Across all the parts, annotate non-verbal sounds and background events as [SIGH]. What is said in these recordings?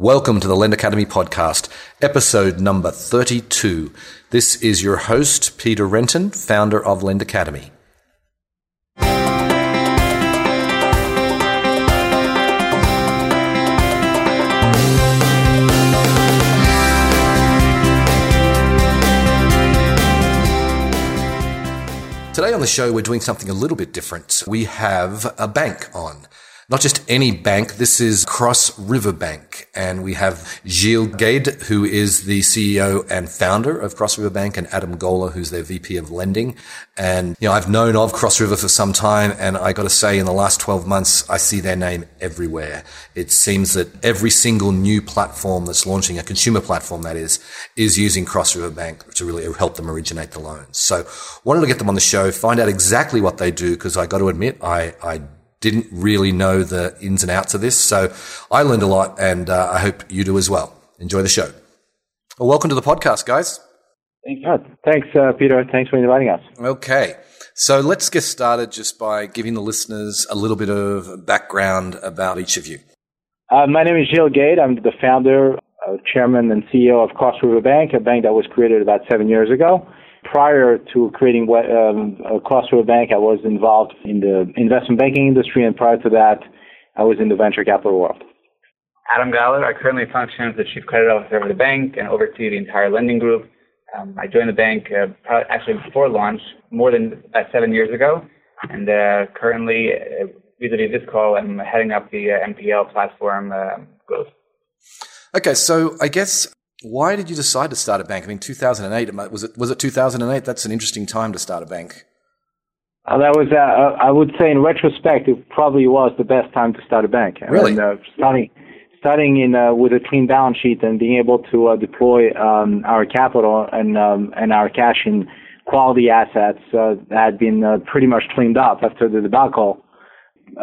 Welcome to the Lend Academy podcast, episode number 32. This is your host, Peter Renton, founder of Lend Academy. Today on the show, we're doing something a little bit different. We have a bank on not just any bank. This is Cross River Bank. And we have Gilles Gade, who is the CEO and founder of Cross River Bank, and Adam Gola, who's their VP of lending. And, you know, I've known of Cross River for some time. And I got to say, in the last 12 months, I see their name everywhere. It seems that every single new platform that's launching, a consumer platform that is, is using Cross River Bank to really help them originate the loans. So wanted to get them on the show, find out exactly what they do, because I got to admit, I, I didn't really know the ins and outs of this. So I learned a lot and uh, I hope you do as well. Enjoy the show. Well, welcome to the podcast, guys. Thank God. Thanks, uh, Peter. Thanks for inviting us. Okay. So let's get started just by giving the listeners a little bit of background about each of you. Uh, my name is Gilles Gade. I'm the founder, uh, chairman, and CEO of Cross River Bank, a bank that was created about seven years ago prior to creating um, Cross River Bank, I was involved in the investment banking industry, and prior to that, I was in the venture capital world. Adam Galler. I currently function as the chief credit officer of the bank and oversee the entire lending group. Um, I joined the bank uh, actually before launch, more than uh, seven years ago, and uh, currently, uh, vis-a-vis this call, I'm heading up the uh, MPL platform uh, growth. Okay, so I guess why did you decide to start a bank? I mean, 2008 was it? Was it 2008? That's an interesting time to start a bank. Uh, that was, uh, uh, I would say, in retrospect, it probably was the best time to start a bank. Really, and, uh, starting starting in uh, with a clean balance sheet and being able to uh, deploy um, our capital and um, and our cash in quality assets that had been pretty much cleaned up after the debacle.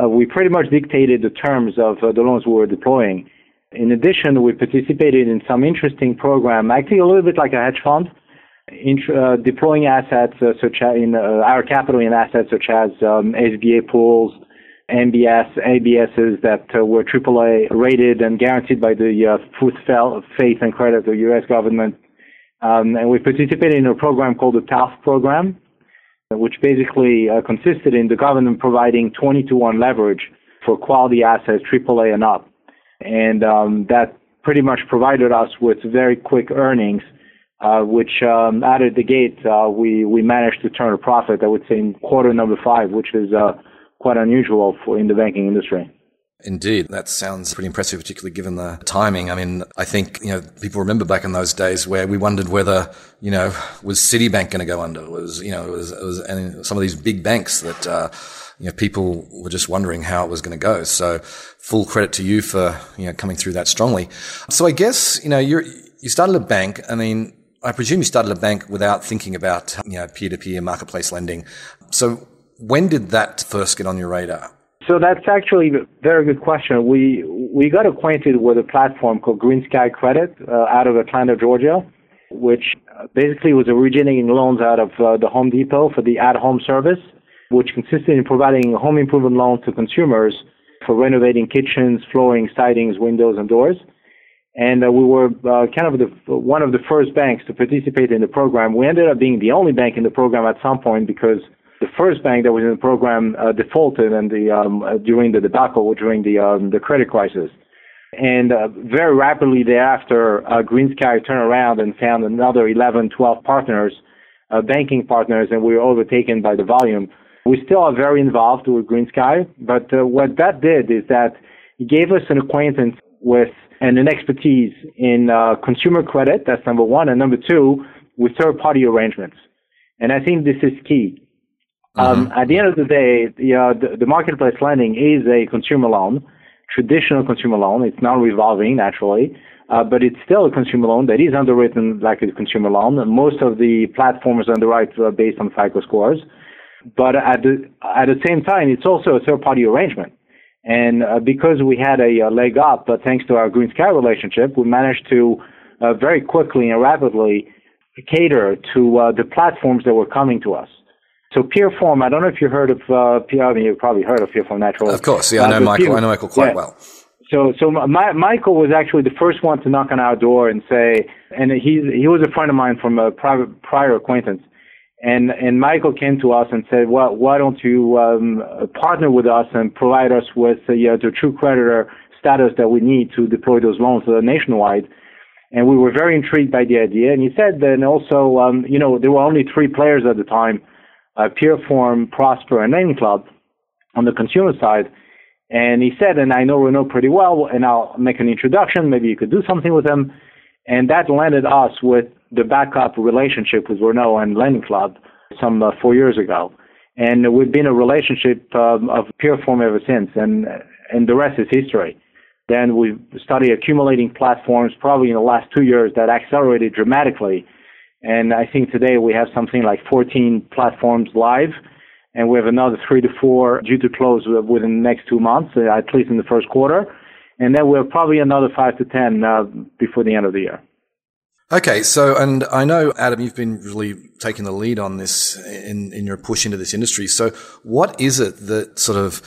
we pretty much dictated the terms of the loans we were deploying in addition, we participated in some interesting program, actually a little bit like a hedge fund, uh, deploying assets uh, such as in uh, our capital in assets such as um, SBA pools, MBS, ABSs that uh, were AAA rated and guaranteed by the uh, Full, Faith, and Credit of the U.S. government. Um, and we participated in a program called the TALF program, which basically uh, consisted in the government providing 20 to 1 leverage for quality assets, AAA and up and um, that pretty much provided us with very quick earnings, uh, which um, out of the gate uh, we we managed to turn a profit. I would say in quarter number five, which is uh, quite unusual for in the banking industry. Indeed, that sounds pretty impressive, particularly given the timing. I mean, I think you know people remember back in those days where we wondered whether you know was Citibank going to go under? Was you know was, was and some of these big banks that uh, you know, people were just wondering how it was going to go. So full credit to you for, you know, coming through that strongly. So I guess, you know, you're, you started a bank. I mean, I presume you started a bank without thinking about, you know, peer-to-peer marketplace lending. So when did that first get on your radar? So that's actually a very good question. We we got acquainted with a platform called GreenSky Credit uh, out of Atlanta, Georgia, which basically was originating loans out of uh, the Home Depot for the at-home service which consisted in providing home improvement loans to consumers for renovating kitchens, flooring, sidings, windows, and doors. And uh, we were uh, kind of the, one of the first banks to participate in the program. We ended up being the only bank in the program at some point because the first bank that was in the program uh, defaulted and the, um, uh, during the debacle, during the, um, the credit crisis. And uh, very rapidly thereafter, uh, GreenSky turned around and found another 11, 12 partners, banking partners, and we were overtaken by the volume. We still are very involved with GreenSky, but uh, what that did is that it gave us an acquaintance with and an expertise in uh, consumer credit. That's number one, and number two, with third-party arrangements. And I think this is key. Um, mm-hmm. at the end of the day, the, uh, the, the marketplace lending is a consumer loan, traditional consumer loan. It's not revolving naturally, uh, but it's still a consumer loan that is underwritten like a consumer loan. Most of the platforms underwrite uh, based on FICO scores. But at the, at the same time, it's also a third party arrangement. And uh, because we had a, a leg up, but thanks to our GreenSky relationship, we managed to uh, very quickly and rapidly cater to uh, the platforms that were coming to us. So Peerform, I don't know if you heard of uh, I mean, you've probably heard of Peerform Natural. Of course, yeah, I uh, know Michael. Peer, I know Michael quite yeah. well. So, so my, Michael was actually the first one to knock on our door and say, and he he was a friend of mine from a private, prior acquaintance, and and Michael came to us and said, well, why don't you um, partner with us and provide us with uh, the true creditor status that we need to deploy those loans uh, nationwide. And we were very intrigued by the idea. And he said then also, um, you know, there were only three players at the time, uh, Peerform, Prosper, and Lending Club on the consumer side. And he said, and I know Renaud pretty well, and I'll make an introduction. Maybe you could do something with them. And that landed us with the backup relationship with Renaud and Lending Club some uh, four years ago. And we've been a relationship um, of Peerform ever since, and and the rest is history. Then we started accumulating platforms probably in the last two years that accelerated dramatically. And I think today we have something like 14 platforms live, and we have another three to four due to close within the next two months, uh, at least in the first quarter. And then we have probably another five to 10 uh, before the end of the year. Okay, so and I know Adam, you've been really taking the lead on this in in your push into this industry. So, what is it that sort of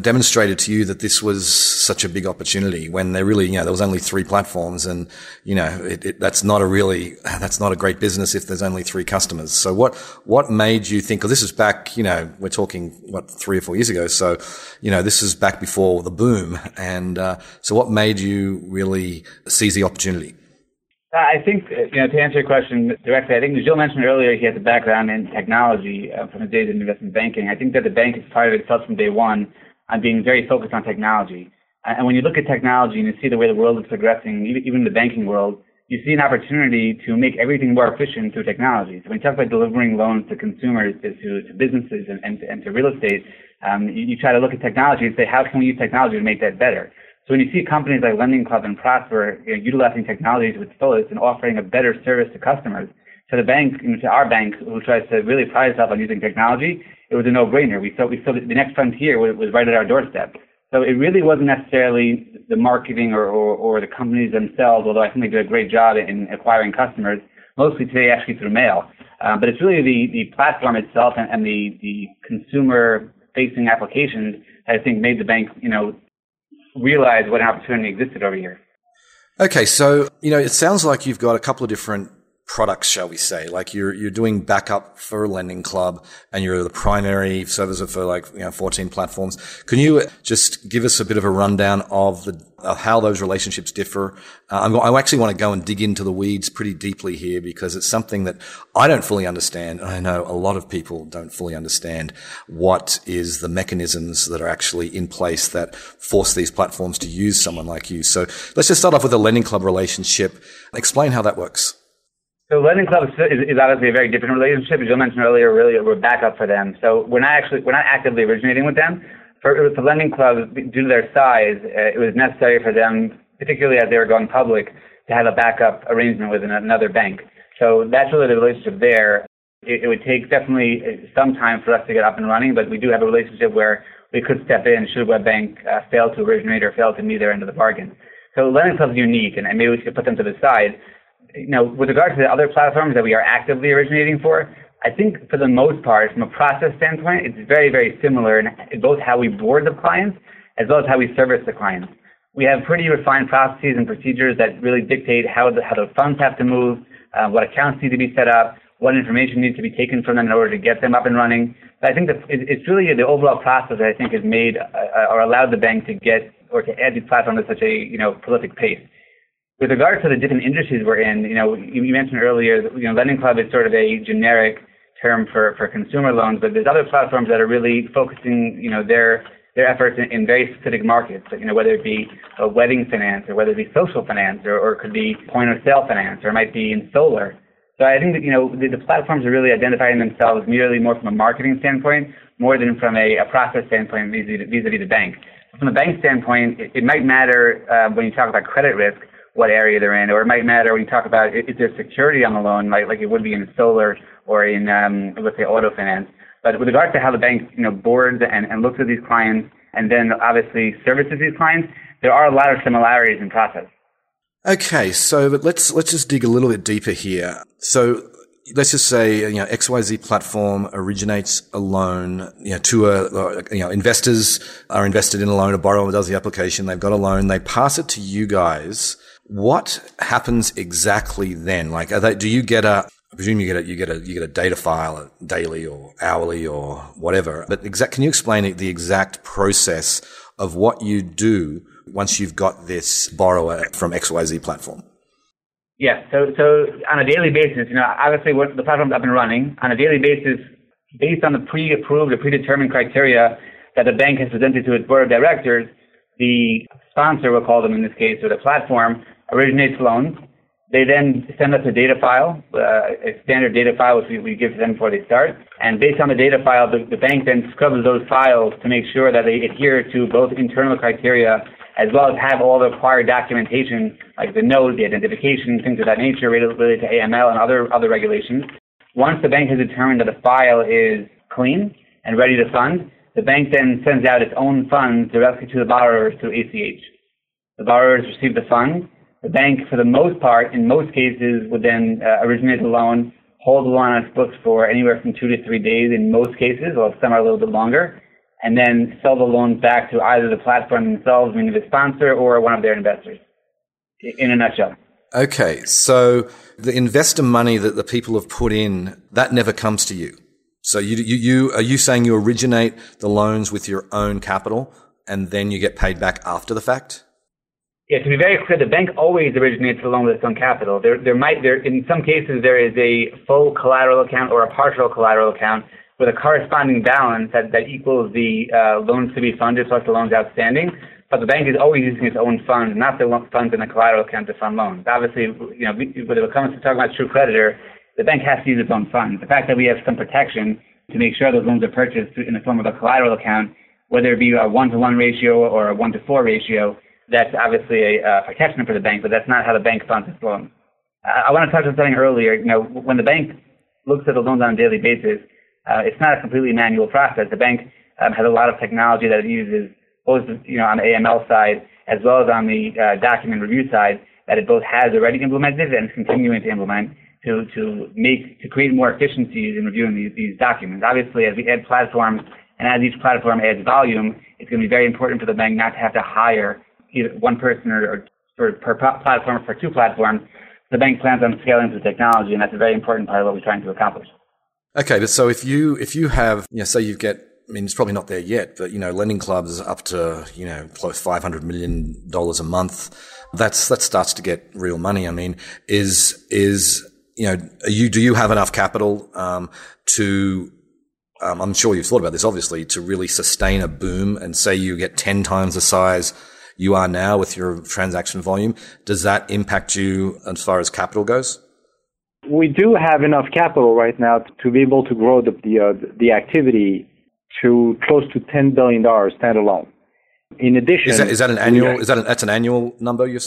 demonstrated to you that this was such a big opportunity when there really, you know, there was only three platforms, and you know, it, it, that's not a really [LAUGHS] that's not a great business if there's only three customers. So, what what made you think? Because this is back, you know, we're talking what three or four years ago. So, you know, this is back before the boom, and uh, so what made you really seize the opportunity? I think, you know, to answer your question directly, I think Gilles mentioned earlier he has a background in technology uh, from his days in investment banking. I think that the bank has prided itself from day one on being very focused on technology. And when you look at technology and you see the way the world is progressing, even the banking world, you see an opportunity to make everything more efficient through technology. So when you talk about delivering loans to consumers, to, to, businesses, and, and, to, and to real estate, um, you, you try to look at technology and say, how can we use technology to make that better? So when you see companies like Lending Club and Prosper you know, utilizing technologies with fullest and offering a better service to customers, to the bank, you know, to our bank, who tries to really pride itself on using technology, it was a no-brainer. We saw, we saw the next frontier was, was right at our doorstep. So it really wasn't necessarily the marketing or, or, or the companies themselves, although I think they did a great job in acquiring customers, mostly today actually through mail. Uh, but it's really the, the platform itself and, and the, the consumer facing applications that I think made the bank, you know, realize what an opportunity existed over here. Okay, so you know, it sounds like you've got a couple of different products, shall we say? Like you're you're doing backup for Lending Club, and you're the primary service for like you know 14 platforms. Can you just give us a bit of a rundown of the of how those relationships differ? Uh, i actually want to go and dig into the weeds pretty deeply here because it's something that I don't fully understand. I know a lot of people don't fully understand what is the mechanisms that are actually in place that force these platforms to use someone like you. So let's just start off with the Lending Club relationship. Explain how that works. So lending club is, is, obviously a very different relationship. As you mentioned earlier, really we're backup for them. So we're not actually we're not actively originating with them. For, for lending club, due to their size, uh, it was necessary for them, particularly as they were going public, to have a backup arrangement with another bank. So that's really the relationship there. It, it would take definitely some time for us to get up and running, but we do have a relationship where we could step in should a bank uh, fail to originate or fail to meet their end of the bargain. So lending club is unique, and maybe we should put them to the side you know, with regard to the other platforms that we are actively originating for, I think for the most part, from a process standpoint, it's very, very similar in both how we board the clients as well as how we service the clients. We have pretty refined processes and procedures that really dictate how the, how the funds have to move, uh, what accounts need to be set up, what information needs to be taken from them in order to get them up and running. But I think that it's really the overall process that I think has made uh, or allowed the bank to get or to add these platforms at such a you know prolific pace. With regard to the different industries we're in, you know, you, mentioned earlier, that, you know, Lending Club is sort of a generic term for, for consumer loans, but there's other platforms that are really focusing, you know, their their efforts in, in very specific markets, you know, whether it be a wedding finance or whether it be social finance or, or it could be point of sale finance or it might be in solar. So I think that, you know, the, the platforms are really identifying themselves merely more from a marketing standpoint, more than from a, a process standpoint vis-a-vis, the bank. From the bank standpoint, it, it might matter uh, when you talk about credit risk what area they're in, or it might matter when you talk about is there security on the loan, like like it would be in solar or in um, let's say auto finance. But with regard to how the bank you know boards and, and looks at these clients and then obviously services these clients, there are a lot of similarities in process. Okay, so but let's let's just dig a little bit deeper here. So let's just say, you know, XYZ platform originates a loan, you know, to a, you know, investors are invested in a loan, a borrower does the application, they've got a loan, they pass it to you guys. What happens exactly then? Like, they, do you get a, I presume you get a, you get a, you get a data file daily or hourly or whatever, but exact, can you explain the exact process of what you do once you've got this borrower from XYZ platform? Yeah. So, so on a daily basis, you know, obviously what the platform's up and running on a daily basis, based on the pre-approved or predetermined criteria that the bank has presented to its board of directors, the sponsor, we'll call them in this case, or the platform, originates loans. They then send us a data file, uh, a standard data file which we, we, give to them before they start. And based on the data file, the, the bank then scrubs those files to make sure that they adhere to both internal criteria as well as have all the required documentation, like the node, the identification, things of that nature related to AML and other, other regulations. Once the bank has determined that the file is clean and ready to fund, the bank then sends out its own funds directly to the borrowers through ACH. The borrowers receive the funds. The bank, for the most part, in most cases, would then uh, originate the loan, hold the loan on its books for anywhere from two to three days in most cases, or some are a little bit longer, and then sell the loans back to either the platform themselves, meaning the sponsor, or one of their investors. In a nutshell. Okay, so the investor money that the people have put in, that never comes to you. So you, you, you, are you saying you originate the loans with your own capital and then you get paid back after the fact? Yeah, to be very clear, the bank always originates the loan with its own capital. There, there might, there, in some cases, there is a full collateral account or a partial collateral account with a corresponding balance that, that equals the uh, loans to be funded plus the loans outstanding. But the bank is always using its own funds, not the funds in the collateral account to fund loans. Obviously, you know, when it comes to talking about true creditor, the bank has to use its own funds. The fact that we have some protection to make sure those loans are purchased in the form of a collateral account, whether it be a one-to-one ratio or a one-to-four ratio, that's obviously a uh, protection for the bank, but that's not how the bank funds its loans. I, I want to touch on something earlier. You know, when the bank looks at the loans on a daily basis, uh, it's not a completely manual process. The bank um, has a lot of technology that it uses, both you know on the AML side as well as on the uh, document review side, that it both has already implemented and is continuing to implement to to make to create more efficiencies in reviewing these, these documents. Obviously, as we add platforms and as each platform adds volume, it's going to be very important for the bank not to have to hire either one person or, or per platform for two platforms. The bank plans on scaling the technology, and that's a very important part of what we're trying to accomplish. Okay, but so if you if you have, you know, say you get, I mean, it's probably not there yet, but you know, lending clubs up to you know close five hundred million dollars a month. That's that starts to get real money. I mean, is is you know, you do you have enough capital um, to? Um, I'm sure you've thought about this, obviously, to really sustain a boom and say you get ten times the size you are now with your transaction volume. Does that impact you as far as capital goes? We do have enough capital right now to be able to grow the the, uh, the activity to close to ten billion dollars standalone. In addition, is that, is that an annual? Is that an, that's an annual number? You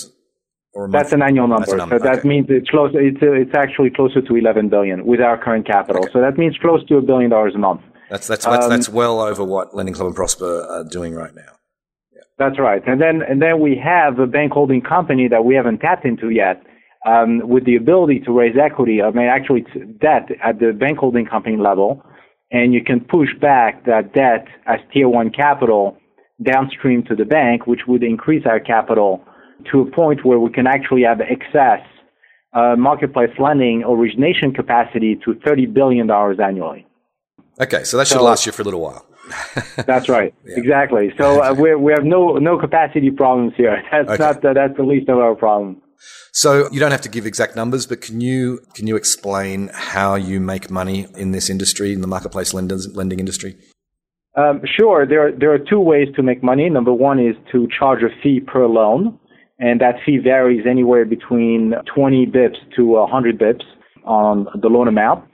or that's an annual number. number. So that means it's close. It's it's actually closer to eleven billion with our current capital. Okay. So that means close to a billion dollars a month. That's that's that's, um, that's well over what Lending Club and Prosper are doing right now. Yeah. That's right. And then and then we have a bank holding company that we haven't tapped into yet um, with the ability to raise equity, I mean, actually debt at the bank holding company level, and you can push back that debt as tier one capital downstream to the bank, which would increase our capital to a point where we can actually have excess uh, marketplace lending origination capacity to $30 billion annually. Okay, so that should so, last you for a little while. [LAUGHS] that's right, [LAUGHS] yeah. exactly. So uh, we we have no no capacity problems here. [LAUGHS] That's okay. not that's the least of our problems. So you don't have to give exact numbers, but can you can you explain how you make money in this industry, in the marketplace lenders, lending industry? Um, sure. There are, there are two ways to make money. Number one is to charge a fee per loan, and that fee varies anywhere between 20 bips to 100 bips on the loan amount.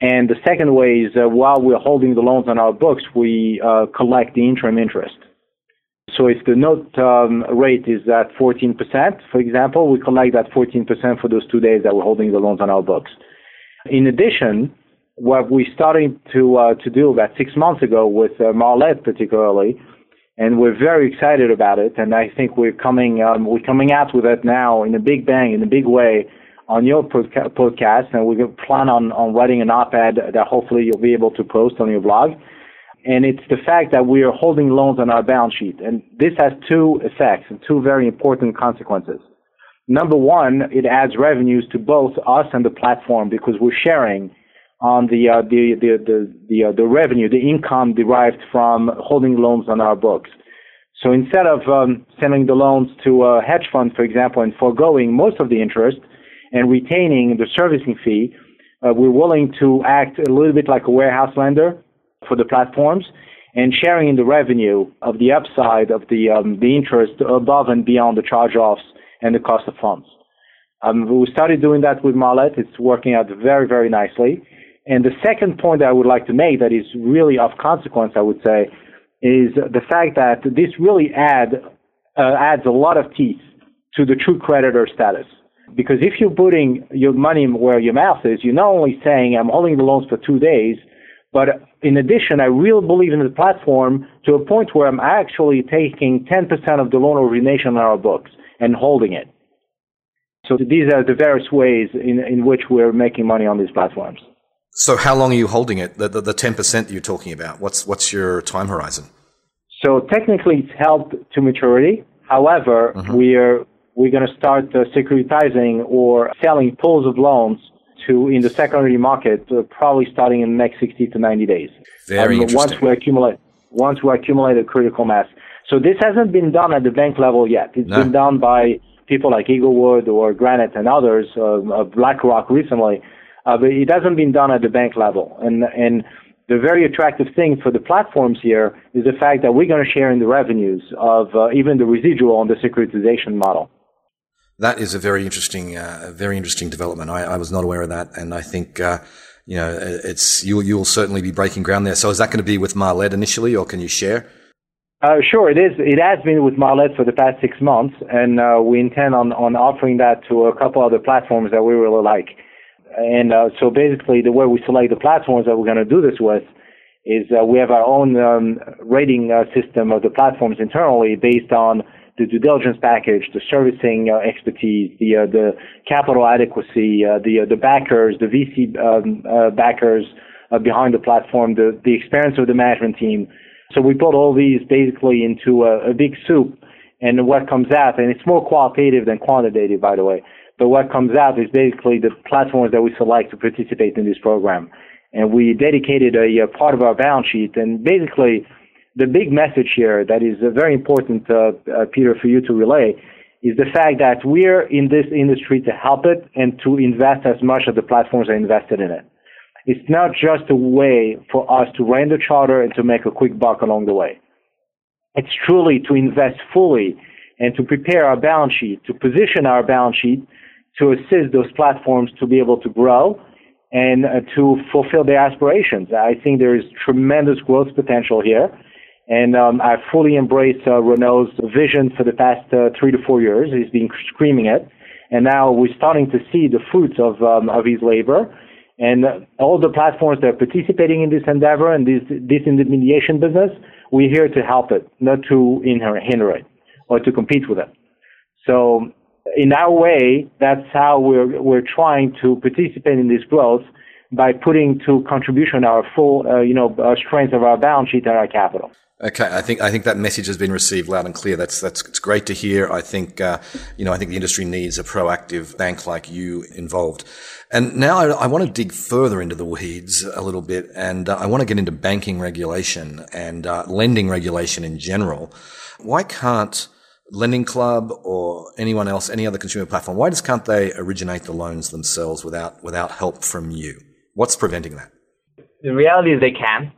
And the second way is uh, while we're holding the loans on our books, we uh, collect the interim interest. So if the note um, rate is at 14%, for example, we collect that 14% for those two days that we're holding the loans on our books. In addition, what we started to uh, to do about six months ago with uh, Marlette particularly, and we're very excited about it. And I think we're coming um, we're coming out with it now in a big bang, in a big way, on your podcast, and we plan on, on writing an op-ed that hopefully you'll be able to post on your blog. And it's the fact that we are holding loans on our balance sheet. And this has two effects and two very important consequences. Number one, it adds revenues to both us and the platform because we're sharing on the uh, the the the the, uh, the, revenue, the income derived from holding loans on our books. So instead of um, sending the loans to a hedge fund, for example, and foregoing most of the interest and retaining the servicing fee, uh, we're willing to act a little bit like a warehouse lender for the platforms and sharing in the revenue of the upside of the um, the interest above and beyond the charge-offs and the cost of funds. Um, we started doing that with Marlette. It's working out very, very nicely. And the second point that I would like to make that is really of consequence, I would say, is the fact that this really add, uh, adds a lot of teeth to the true creditor status. Because if you're putting your money where your mouth is, you're not only saying, I'm holding the loans for two days, but in addition, I really believe in the platform to a point where I'm actually taking 10% of the loan origination on our books and holding it. So these are the various ways in, in which we're making money on these platforms. So how long are you holding it? The, the, the 10% that you're talking about, what's, what's your time horizon? So technically it's held to maturity. However, mm-hmm. we are, we're going to start uh, securitizing or selling pools of loans to in the secondary market, uh, probably starting in the next 60 to 90 days. Very um, interesting. Once we accumulate, once we accumulate a critical mass. So this hasn't been done at the bank level yet. It's no. been done by people like Eaglewood or Granite and others, uh, BlackRock recently, uh, but it hasn't been done at the bank level. And and the very attractive thing for the platforms here is the fact that we're going to share in the revenues of uh, even the residual on the securitization model. That is a very interesting, uh, very interesting development. I, I, was not aware of that, and I think uh, you know it's you. You will certainly be breaking ground there. So is that going to be with Marlette initially, or can you share? Uh, sure, it is. It has been with Marlette for the past six months, and uh, we intend on, on offering that to a couple other platforms that we really like. And uh, so basically, the way we select the platforms that we're going to do this with is uh, we have our own um, rating system of the platforms internally based on the due diligence package, the servicing uh, expertise, the uh, the capital adequacy, uh, the uh, the backers, the VC um, uh, backers uh, behind the platform, the the experience of the management team. So we put all these basically into a, a big soup, and what comes out, and it's more qualitative than quantitative, by the way. But what comes out is basically the platforms that we select to participate in this program. And we dedicated a, a part of our balance sheet. And basically, the big message here that is very important, uh, uh, Peter, for you to relay is the fact that we're in this industry to help it and to invest as much as the platforms are invested in it. It's not just a way for us to the charter and to make a quick buck along the way. It's truly to invest fully and to prepare our balance sheet, to position our balance sheet to assist those platforms to be able to grow and uh, to fulfill their aspirations. I think there is tremendous growth potential here. And um, I fully embrace uh, Renaud's vision for the past uh, three to four years. He's been screaming it. And now we're starting to see the fruits of, um, of his labor. And uh, all the platforms that are participating in this endeavor and this, this intermediation business, we're here to help it, not to hinder it or to compete with it. So in our way, that's how we're, we're trying to participate in this growth by putting to contribution our full, uh, you know, uh, strength of our balance sheet and our capital. Okay, I think I think that message has been received loud and clear. That's that's it's great to hear. I think uh, you know I think the industry needs a proactive bank like you involved. And now I, I want to dig further into the weeds a little bit, and uh, I want to get into banking regulation and uh, lending regulation in general. Why can't Lending Club or anyone else, any other consumer platform, why just can't they originate the loans themselves without without help from you? What's preventing that? The reality is they can.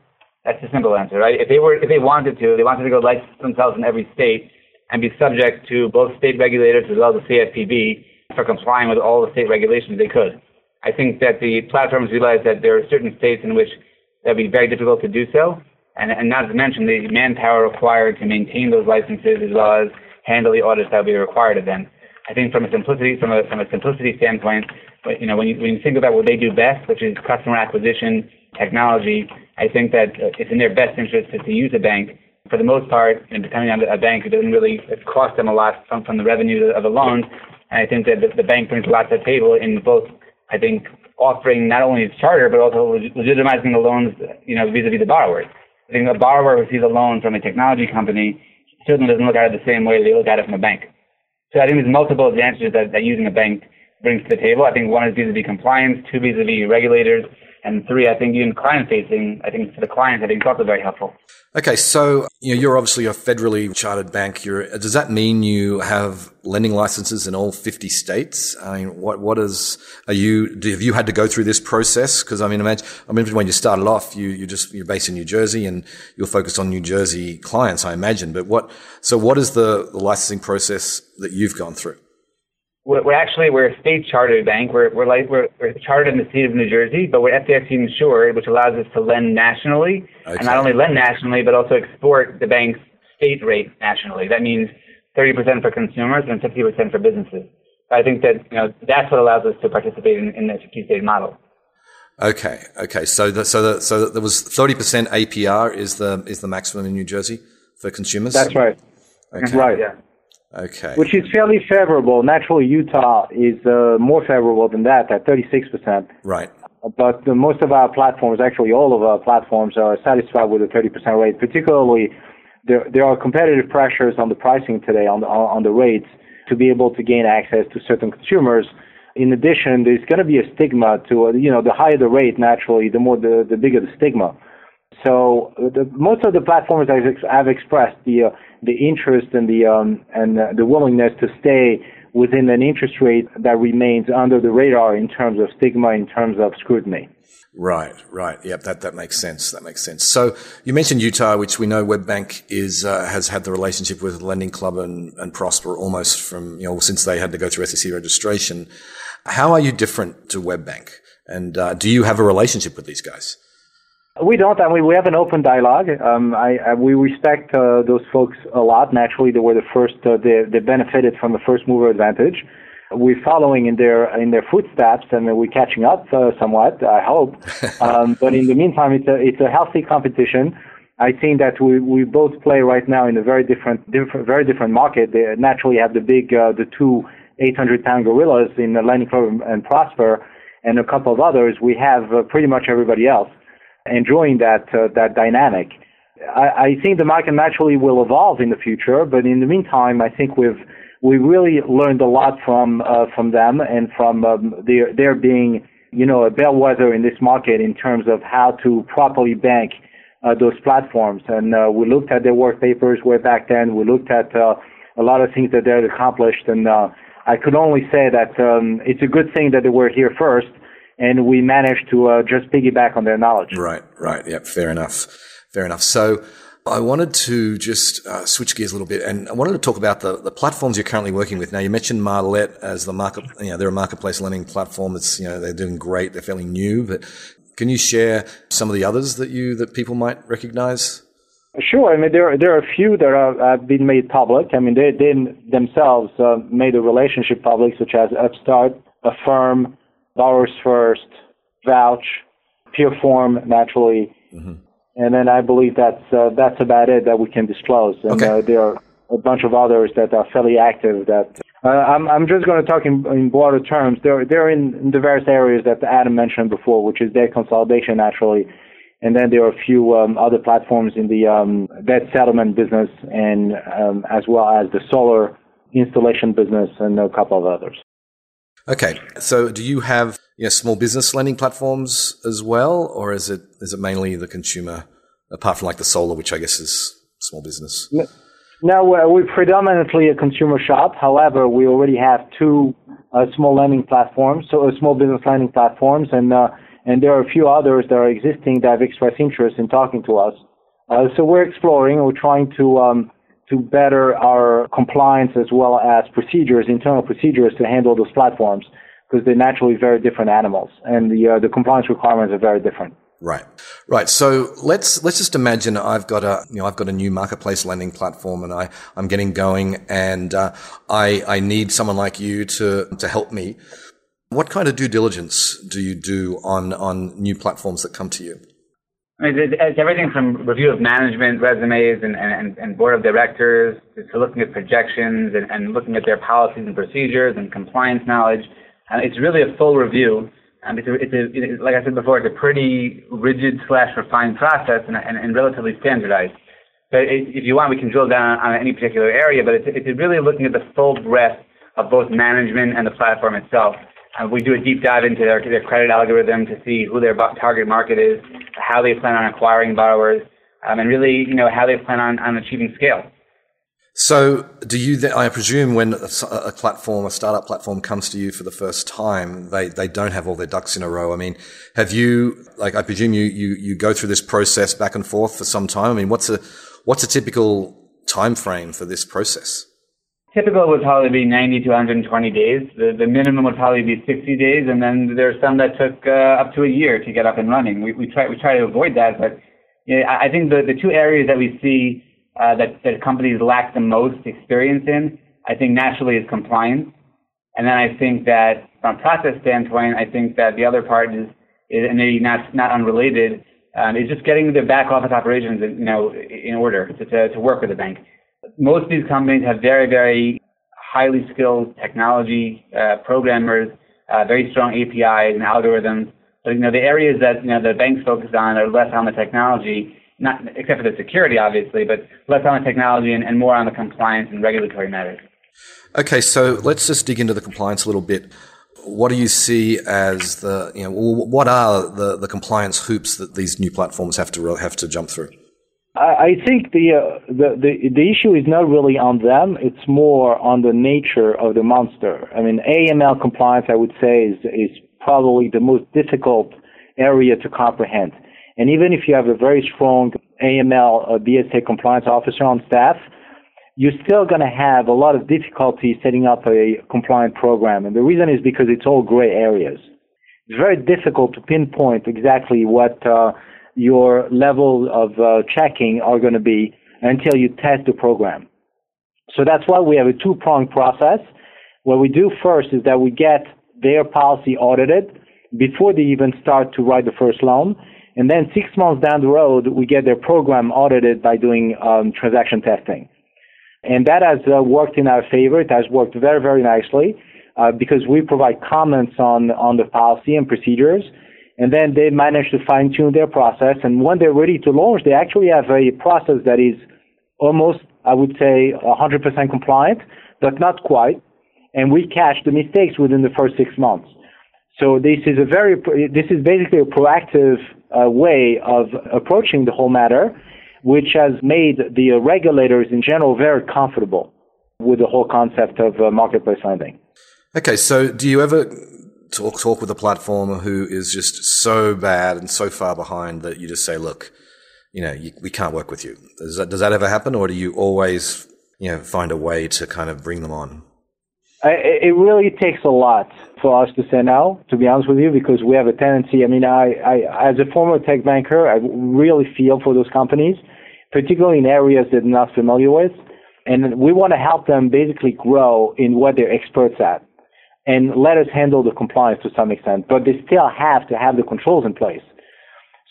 That's the simple answer, right? If they were, if they wanted to, they wanted to go license themselves in every state and be subject to both state regulators as well as the CFPB for complying with all the state regulations. They could. I think that the platforms realize that there are certain states in which that would be very difficult to do so, and, and not to mention the manpower required to maintain those licenses as well as handle the audits that would be required of them. I think from a simplicity from a from a simplicity standpoint, you know, when you when you think about what they do best, which is customer acquisition, technology, I think that uh, it's in their best interest to, to use a bank. For the most part, and depending on a bank, it doesn't really cost them a lot from, from the revenue of the loans, And I think that the, the bank brings a lot to the table in both, I think, offering not only its charter, but also legitimizing the loans, you know, vis-a-vis the borrowers. I think a borrower who sees a loan from a technology company certainly doesn't look at it the same way they look at it from a bank. So I think there's multiple advantages that, that using a bank brings to the table. I think one is vis-a-vis compliance, two vis-a-vis regulators, and three, I think even client facing, I think for the clients, I think it's also very helpful. Okay, so you know, you're obviously a federally chartered bank. You're, does that mean you have lending licenses in all 50 states? I mean, what what is are you? Do, have you had to go through this process? Because I mean, imagine I mean, when you started off, you you just you're based in New Jersey and you're focused on New Jersey clients, I imagine. But what so what is the, the licensing process that you've gone through? We're, actually we're a state chartered bank. We're we're like we're, we're chartered in the state of New Jersey, but we're FDIC insured, which allows us to lend nationally, okay. and not only lend nationally, but also export the bank's state rate nationally. That means 30% for consumers and 50% for businesses. I think that you know that's what allows us to participate in, in the 50 state model. Okay, okay. So the, so the, so there was 30% APR is the is the maximum in New Jersey for consumers. That's right. Okay. Right. Yeah. Okay. Which is fairly favorable. Naturally, Utah is uh, more favorable than that at 36%. Right. But the, most of our platforms, actually all of our platforms, are satisfied with the 30% rate. Particularly, there, there are competitive pressures on the pricing today, on the, on the rates, to be able to gain access to certain consumers. In addition, there's going to be a stigma to, uh, you know, the higher the rate, naturally, the more the, the bigger the stigma. So the, most of the platforms I've expressed the uh, the interest and the um, and uh, the willingness to stay within an interest rate that remains under the radar in terms of stigma, in terms of scrutiny. Right, right. Yep, that, that makes sense. That makes sense. So you mentioned Utah, which we know WebBank is uh, has had the relationship with Lending Club and, and Prosper almost from you know since they had to go through SEC registration. How are you different to WebBank? And uh, do you have a relationship with these guys? We don't. I mean, we have an open dialogue. Um, I, I, we respect uh, those folks a lot. Naturally, they were the first. Uh, they, they benefited from the first mover advantage. We're following in their in their footsteps, and we're catching up uh, somewhat. I hope. [LAUGHS] Um, but in the meantime, it's a it's a healthy competition. I think that we, we both play right now in a very different, different very different market. They naturally have the big uh, the two 800 pound gorillas in the Lending Club and Prosper, and a couple of others. We have uh, pretty much everybody else enjoying that uh, that dynamic. I, I think the market naturally will evolve in the future, but in the meantime, I think we've we really learned a lot from uh, from them and from um, their their being you know a bellwether in this market in terms of how to properly bank uh, those platforms. And uh, we looked at their work papers way back then. We looked at uh, a lot of things that they had accomplished, and uh, I could only say that um, it's a good thing that they were here first and we managed to uh, just piggyback on their knowledge. Right, right. Yep, fair enough. Fair enough. So I wanted to just uh, switch gears a little bit, and I wanted to talk about the, the platforms you're currently working with. Now, you mentioned Marlette as the market, you know, they're a marketplace lending platform. That's, you know, they're doing great. They're fairly new, but can you share some of the others that you, that people might recognize? Sure. I mean, there are, there are a few that are, have been made public. I mean, they, they themselves uh, made a relationship public, such as Upstart, Affirm, Borrowers First, Vouch, Peerform, naturally. Mm-hmm. And then I believe that's uh, that's about it that we can disclose. And okay. uh, there are a bunch of others that are fairly active. That uh, I'm I'm just going to talk in, in broader terms. They're they're in, in the various areas that Adam mentioned before, which is debt consolidation naturally, and then there are a few um, other platforms in the um, debt settlement business, and um, as well as the solar installation business, and a couple of others. Okay, so do you have you know, small business lending platforms as well, or is it is it mainly the consumer, apart from like the solar, which I guess is small business? No, we're predominantly a consumer shop. However, we already have two uh, small lending platforms, so uh, small business lending platforms, and uh, and there are a few others that are existing that have expressed interest in talking to us. Uh, so we're exploring. We're trying to um, to better our compliance as well as procedures, internal procedures to handle those platforms because they're naturally very different animals and the uh, the compliance requirements are very different. Right, right. So let's let's just imagine I've got a you know I've got a new marketplace lending platform and I I'm getting going and uh, I I need someone like you to to help me. What kind of due diligence do you do on on new platforms that come to you? I mean, it's everything from review of management resumes and, and, and board of directors to looking at projections and, and looking at their policies and procedures and compliance knowledge. Uh, it's really a full review. Um, it's, a, it's, a, like I said before, it's a pretty rigid slash refined process and, and, and relatively standardized. But it, if you want, we can drill down on any particular area, but it's, it's really looking at the full breadth of both management and the platform itself. Uh, we do a deep dive into their, their credit algorithm to see who their target market is, how they plan on acquiring borrowers, um, and really, you know, how they plan on, on achieving scale. So, do you? Then, I presume when a, a, platform, a startup platform, comes to you for the first time, they they don't have all their ducks in a row. I mean, have you? Like, I presume you you you go through this process back and forth for some time. I mean, what's a what's a typical time frame for this process? Typical would probably be 90 to 120 days. The, the minimum would probably be 60 days, and then there's some that took uh, up to a year to get up and running. We, we try we try to avoid that, but you know, I think the, the two areas that we see uh, that, that companies lack the most experience in, I think naturally is compliance, and then I think that from a process standpoint, I think that the other part is, is and maybe not not unrelated, um, is just getting the back office operations, you know, in order to, to, to work with the bank most of these companies have very, very highly skilled technology uh, programmers, uh, very strong APIs and algorithms. But you know, the areas that you know the banks focus on are less on the technology, not except for the security, obviously, but less on the technology and, and more on the compliance and regulatory matters. Okay, so let's just dig into the compliance a little bit. What do you see as the you know what are the, the compliance hoops that these new platforms have to have to jump through? I think the, uh, the, the the issue is not really on them. It's more on the nature of the monster. I mean, AML compliance, I would say, is is probably the most difficult area to comprehend. And even if you have a very strong AML uh, BSA compliance officer on staff, you're still going to have a lot of difficulty setting up a compliant program. And the reason is because it's all gray areas. It's very difficult to pinpoint exactly what uh, your level of uh, checking are going to be until you test the program. So that's why we have a two-pronged process. What we do first is that we get their policy audited before they even start to write the first loan. And then six months down the road, we get their program audited by doing um, transaction testing. And that has uh, worked in our favor. It has worked very, very nicely uh, because we provide comments on, on the policy and procedures and then they manage to fine tune their process. And when they're ready to launch, they actually have a process that is almost, I would say, 100% compliant, but not quite. And we catch the mistakes within the first six months. So this is a very, this is basically a proactive uh, way of approaching the whole matter, which has made the regulators in general very comfortable with the whole concept of uh, marketplace lending. Okay, so do you ever talk talk with a platformer who is just so bad and so far behind that you just say, look, you know, you, we can't work with you. Does that does that ever happen, or do you always you know find a way to kind of bring them on? it really takes a lot for us to say no, to be honest with you, because we have a tendency. I mean, I, I as a former tech banker, I really feel for those companies, particularly in areas that they're not familiar with, and we want to help them basically grow in what they're experts at and let us handle the compliance to some extent, but they still have to have the controls in place.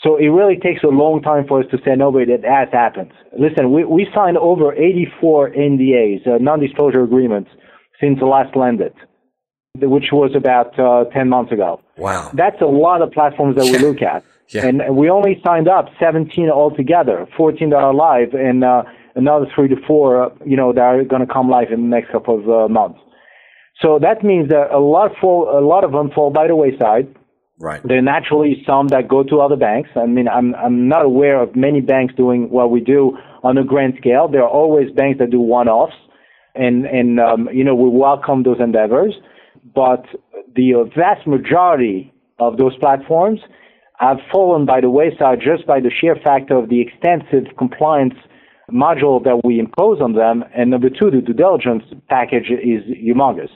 So it really takes a long time for us to say, no, but that has happened. Listen, we, we signed over 84 NDAs, uh, non-disclosure agreements, since the last landed, which was about uh, 10 months ago. Wow. That's a lot of platforms that we look at. [LAUGHS] Yeah. And we only signed up 17 altogether, 14 that are live, and uh, another three to four, uh, you know, that are going to come live in the next couple of uh, months. So that means that a lot fall, a lot of them fall by the wayside. Right. There are naturally some that go to other banks. I mean, I'm I'm not aware of many banks doing what we do on a grand scale. There are always banks that do one-offs, and and um, you know we welcome those endeavors. But the vast majority of those platforms have fallen by the wayside just by the sheer fact of the extensive compliance module that we impose on them. And number two, the due diligence package is humongous.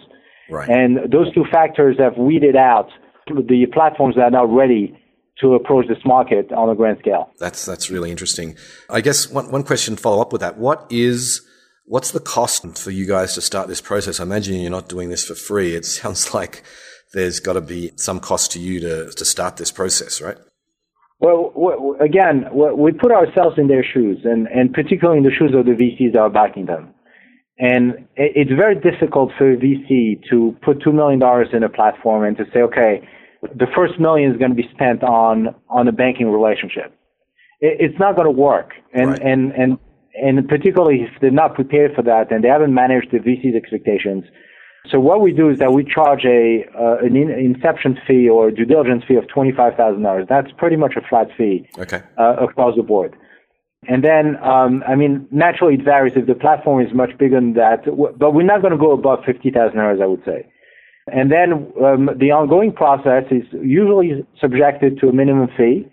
Right. And those two factors have weeded out the platforms that are now ready to approach this market on a grand scale. That's that's really interesting. I guess one one question follow up with that. What is what's the cost for you guys to start this process? I imagine you're not doing this for free. It [LAUGHS] sounds like there's got to be some cost to you to to start this process, right? Well, again, we put ourselves in their shoes, and, and particularly in the shoes of the VCs that are backing them. And it's very difficult for a VC to put $2 million in a platform and to say, okay, the first million is going to be spent on, on a banking relationship. It's not going to work. And, right. and, and, and particularly if they're not prepared for that and they haven't managed the VC's expectations. So what we do is that we charge a, uh, an in, inception fee or due diligence fee of $25,000. That's pretty much a flat fee okay. uh, across the board. And then, um, I mean, naturally it varies if the platform is much bigger than that, but we're not going to go above 50,000 hours, I would say. And then um, the ongoing process is usually subjected to a minimum fee.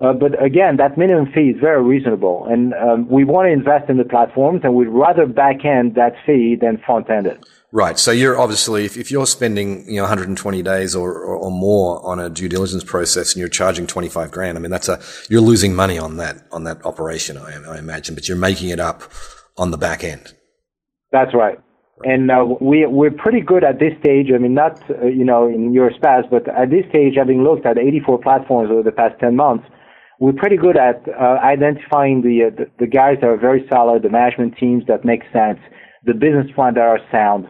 Uh, but again, that minimum fee is very reasonable, and um, we want to invest in the platforms, and we'd rather back end that fee than front end it. Right. So you're obviously, if, if you're spending, you know, 120 days or, or, or, more on a due diligence process and you're charging 25 grand, I mean, that's a, you're losing money on that, on that operation, I, I imagine, but you're making it up on the back end. That's right. And uh, we, we're pretty good at this stage. I mean, not, uh, you know, in your past, but at this stage, having looked at 84 platforms over the past 10 months, we're pretty good at uh, identifying the, uh, the, the guys that are very solid, the management teams that make sense, the business plans that are sound,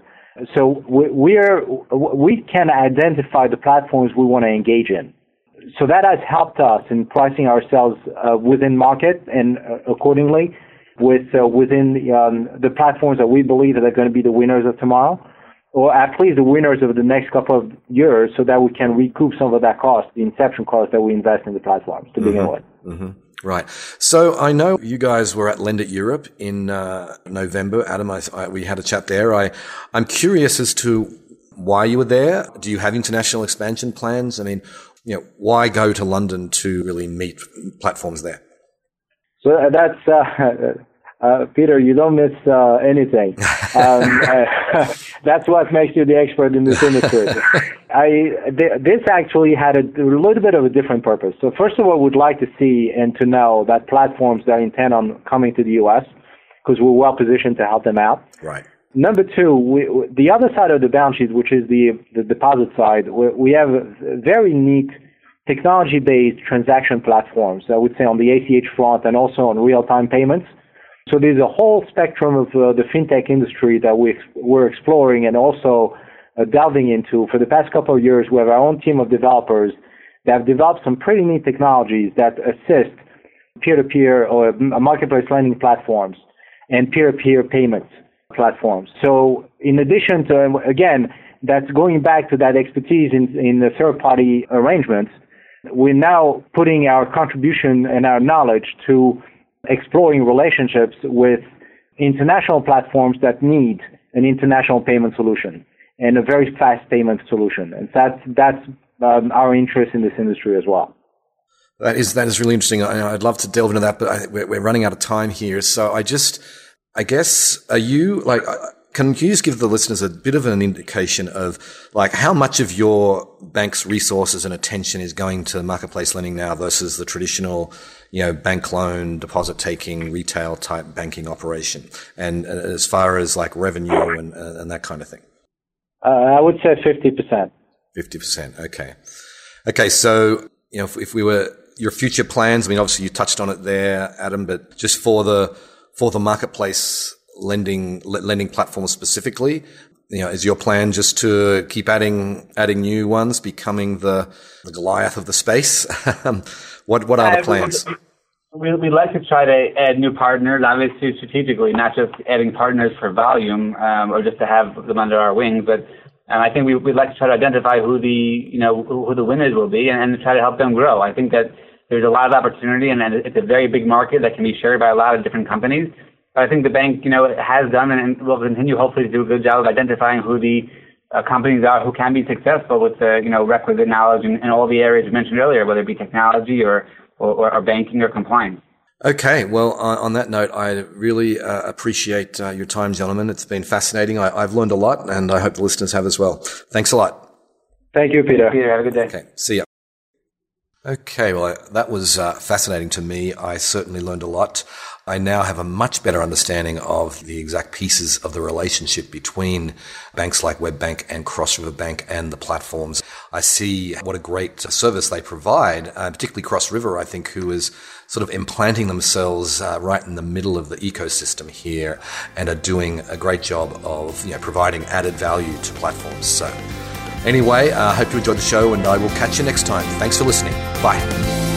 so we, are we can identify the platforms we want to engage in. So that has helped us in pricing ourselves uh, within market and uh, accordingly with uh, within the, um, the platforms that we believe that are going to be the winners of tomorrow, or at least the winners of the next couple of years, so that we can recoup some of that cost, the inception cost that we invest in the platforms to mm-hmm. begin with. Mm-hmm. Right. So I know you guys were at LendIt Europe in uh, November. Adam, I, I, we had a chat there. I, I'm curious as to why you were there. Do you have international expansion plans? I mean, you know, why go to London to really meet platforms there? So uh, that's uh, uh, Peter, you don't miss uh, anything. Um, uh, [LAUGHS] that's what makes you the expert in this industry. [LAUGHS] I th- this actually had a, a, little bit of a different purpose. So first of all, we'd like to see and to know that platforms that intend on coming to the U.S. because we're well positioned to help them out. Right. Number two, we, the other side of the balance sheet, which is the the deposit side, we, we have very neat technology-based transaction platforms. I would say on the ACH front and also on real-time payments so there's a whole spectrum of uh, the fintech industry that we we're exploring and also uh, delving into. For the past couple of years, we have our own team of developers that have developed some pretty neat technologies that assist peer-to-peer or marketplace lending platforms and peer-to-peer payments platforms. So in addition to, again, that's going back to that expertise in, in the third-party arrangements, we're now putting our contribution and our knowledge to exploring relationships with international platforms that need an international payment solution and a very fast payment solution. And that's, that's um, our interest in this industry as well. That is, that is really interesting. I, would love to delve into that, but I, we're, we're running out of time here. So I just, I guess, are you like, can you just give the listeners a bit of an indication of like how much of your bank's resources and attention is going to marketplace lending now versus the traditional, you know, bank loan, deposit taking, retail type banking operation? And uh, as far as like revenue and, uh, and that kind of thing? Uh, I would say 50%. 50%. Okay. Okay. So, you know, if, if we were your future plans, I mean, obviously you touched on it there, Adam, but just for the, for the marketplace lending lending platforms specifically? You know, is your plan just to keep adding adding new ones, becoming the, the Goliath of the space? [LAUGHS] what what are the plans? We, we like to try to add new partners, obviously strategically, not just adding partners for volume um, or just to have them under our wings, but um, I think we, we'd like to try to identify who the you know who, who the winners will be and, and try to help them grow. I think that there's a lot of opportunity and it's a very big market that can be shared by a lot of different companies. I think the bank, you know, has done and will continue hopefully to do a good job of identifying who the uh, companies are who can be successful with the, you know, requisite knowledge in, in all the areas you mentioned earlier, whether it be technology or, or, or banking or compliance. Okay. Well, uh, on that note, I really uh, appreciate uh, your time, gentlemen. It's been fascinating. I, have learned a lot and I hope the listeners have as well. Thanks a lot. Thank you, Peter. Peter, have a good day. Okay. See ya. Okay, well, that was uh, fascinating to me. I certainly learned a lot. I now have a much better understanding of the exact pieces of the relationship between banks like WebBank and Cross River Bank and the platforms. I see what a great service they provide, uh, particularly Cross River, I think, who is sort of implanting themselves uh, right in the middle of the ecosystem here and are doing a great job of you know, providing added value to platforms. So Anyway, I uh, hope you enjoyed the show and I will catch you next time. Thanks for listening. Bye.